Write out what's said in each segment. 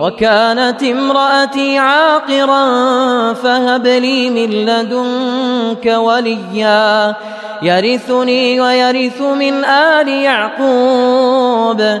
وكانت امرأتي عاقرا فهب لي من لدنك وليا يرثني ويرث من آل يعقوب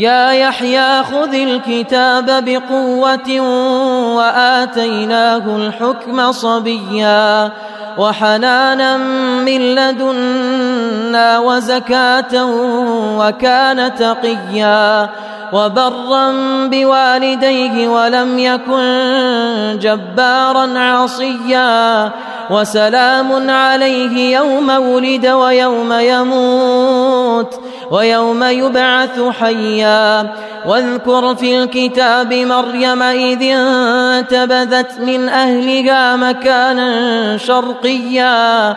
يا يحيى خذ الكتاب بقوة وآتيناه الحكم صبيا وحنانا من لدنا وزكاة وكان تقيا وبرا بوالديه ولم يكن جبارا عصيا وسلام عليه يوم ولد ويوم يموت ويوم يبعث حيا. واذكر في الكتاب مريم إذ انتبذت من أهلها مكانا شرقيا.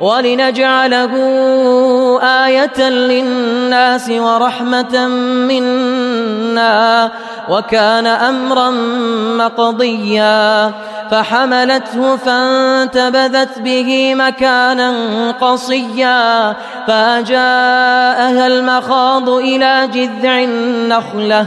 ولنجعله آية للناس ورحمة منا وكان أمرا مقضيا فحملته فانتبذت به مكانا قصيا فجاءها المخاض إلى جذع النخلة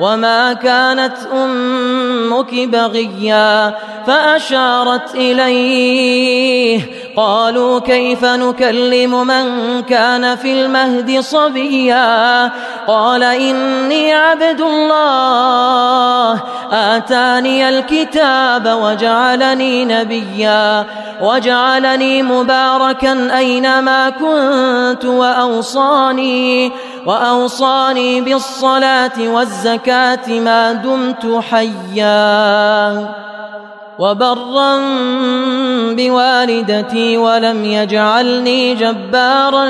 وما كانت أمك بغيا فأشارت إليه قالوا كيف نكلم من كان في المهد صبيا قال إني عبد الله آتاني الكتاب وجعلني نبيا وجعلني مباركا أينما كنت وأوصاني وأوصاني بالصلاة والزكاة ما دمت حيا. وبرا بوالدتي ولم يجعلني جبارا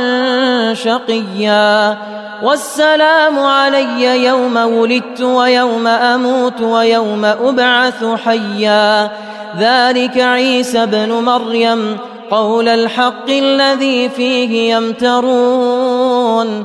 شقيا. والسلام علي يوم ولدت ويوم أموت ويوم أبعث حيا. ذلك عيسى ابن مريم قول الحق الذي فيه يمترون.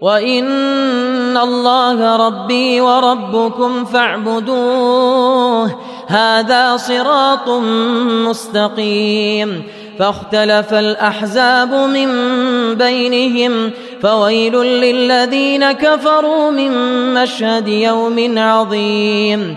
وان الله ربي وربكم فاعبدوه هذا صراط مستقيم فاختلف الاحزاب من بينهم فويل للذين كفروا من مشهد يوم عظيم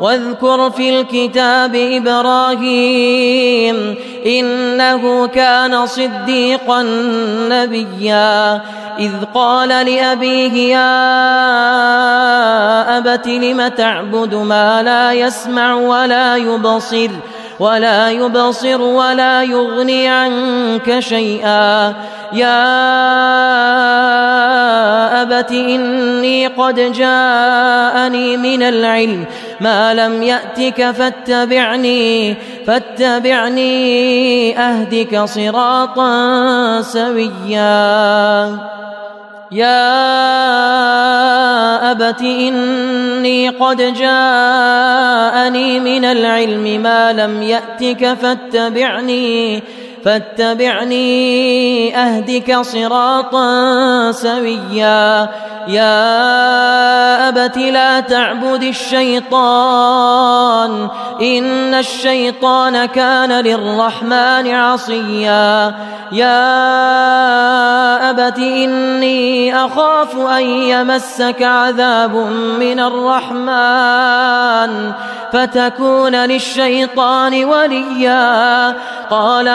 واذكر في الكتاب إبراهيم إنه كان صديقا نبيا. إذ قال لأبيه يا أبت لم تعبد ما لا يسمع ولا يبصر ولا يبصر ولا يغني عنك شيئا. يا أبت إني قد جاءني من العلم ما لم يأتك فاتبعني فاتبعني أهدك صراطا سويا. يا أبت إني قد جاءني من العلم ما لم يأتك فاتبعني فاتبعني أهدك صراطا سويا. يا أبت لا تعبد الشيطان إن الشيطان كان للرحمن عصيا. يا أبت إني أخاف أن يمسك عذاب من الرحمن فتكون للشيطان وليا. قال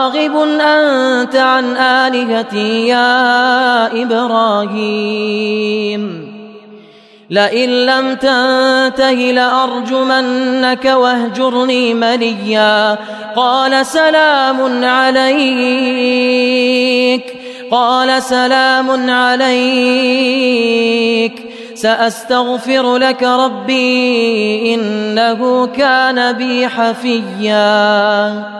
اراغب أنت عن آلهتي يا إبراهيم. لئن لم تنته لأرجمنك واهجرني مليا. قال سلام عليك. قال سلام عليك. سأستغفر لك ربي إنه كان بي حفيا.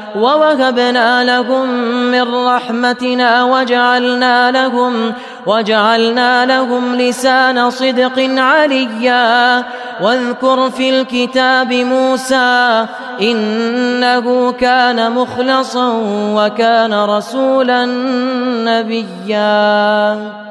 ووهبنا لهم من رحمتنا وجعلنا لهم وجعلنا لهم لسان صدق عليا. واذكر في الكتاب موسى إنه كان مخلصا وكان رسولا نبيا.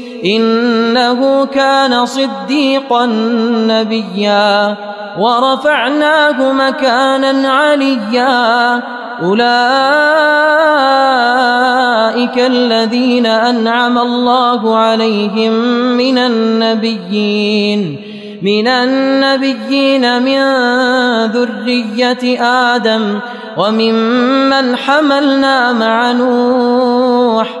إنه كان صديقا نبيا ورفعناه مكانا عليا. أولئك الذين أنعم الله عليهم من النبيين من النبيين من ذرية آدم وممن حملنا مع نوح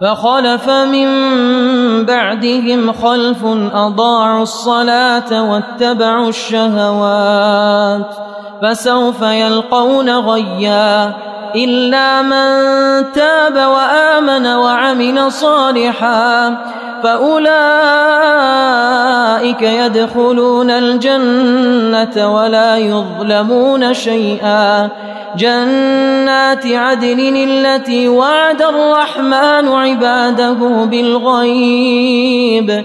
فخلف من بعدهم خلف أضاعوا الصلاة واتبعوا الشهوات فسوف يلقون غيا إلا من تاب وآمن وعمل صالحا فأولئك يدخلون الجنة ولا يظلمون شيئا. جنات عدن التي وعد الرحمن عباده بالغيب.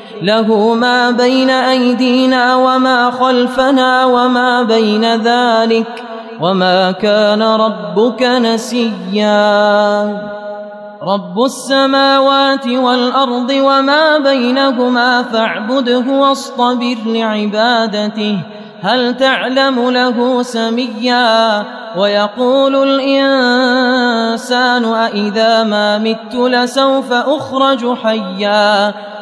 له ما بين أيدينا وما خلفنا وما بين ذلك وما كان ربك نسيا. رب السماوات والأرض وما بينهما فاعبده واصطبر لعبادته. هل تعلم له سميا؟ ويقول الإنسان أإذا ما مت لسوف أخرج حيا.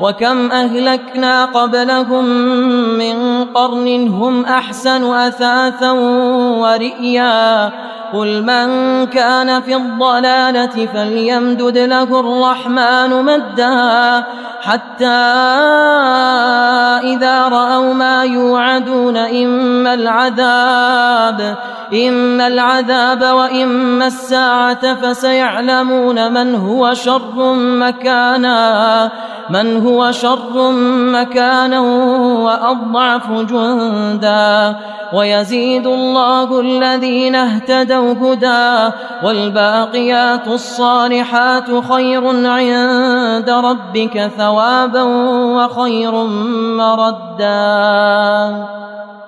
وكم أهلكنا قبلهم من قرن هم أحسن أثاثا ورئيا قل من كان في الضلالة فليمدد له الرحمن مدا حتى إذا رأوا ما يوعدون إما العذاب إما العذاب وإما الساعة فسيعلمون من هو شر مكانا من هو شر مكانا وأضعف جندا. ويزيد الله الذين اهتدوا هدى والباقيات الصالحات خير عند ربك ثوابا وخير مردا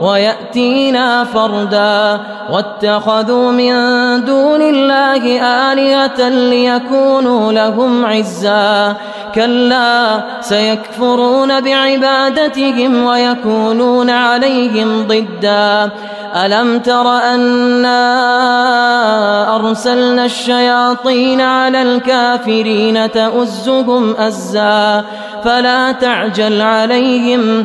ويأتينا فردا. واتخذوا من دون الله آلهة ليكونوا لهم عزا. كلا سيكفرون بعبادتهم ويكونون عليهم ضدا. ألم تر أنا أرسلنا الشياطين على الكافرين تؤزهم أزا؟ فلا تعجل عليهم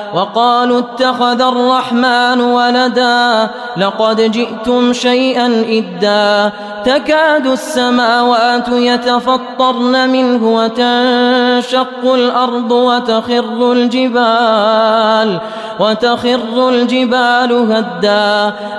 وقالوا اتخذ الرحمن ولدا لقد جئتم شيئا إدا تكاد السماوات يتفطرن منه وتنشق الأرض وتخر الجبال وتخر الجبال هدا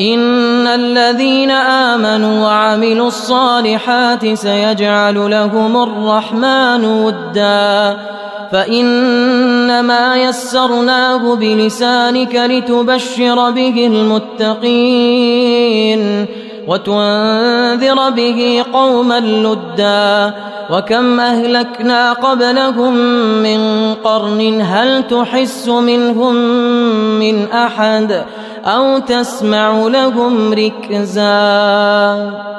إن الذين آمنوا وعملوا الصالحات سيجعل لهم الرحمن ودا. فإنما يسرناه بلسانك لتبشر به المتقين وتنذر به قوما لدا. وكم أهلكنا قبلهم من قرن هل تحس منهم من أحد؟ أو تسمع لهم ركزاً.